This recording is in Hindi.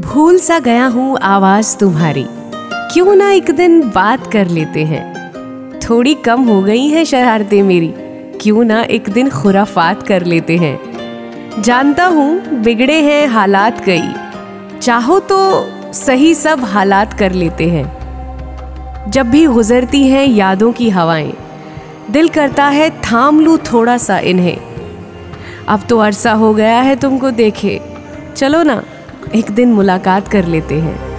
भूल सा गया हूँ आवाज़ तुम्हारी। क्यों ना एक दिन बात कर लेते हैं। थोड़ी कम हो गई हैं शरारतें मेरी। क्यों ना एक दिन खुराफात कर लेते हैं। जानता हूँ बिगड़े हैं हालात कई। चाहो तो सही सब हालात कर लेते हैं। जब भी गुजरती हैं यादों की हवाएँ। दिल करता है थाम लूँ थोड़ा सा इन्हें। अब तो अरसा हो गया है तुमको देखे। चलो ना। एक दिन मुलाकात कर लेते हैं।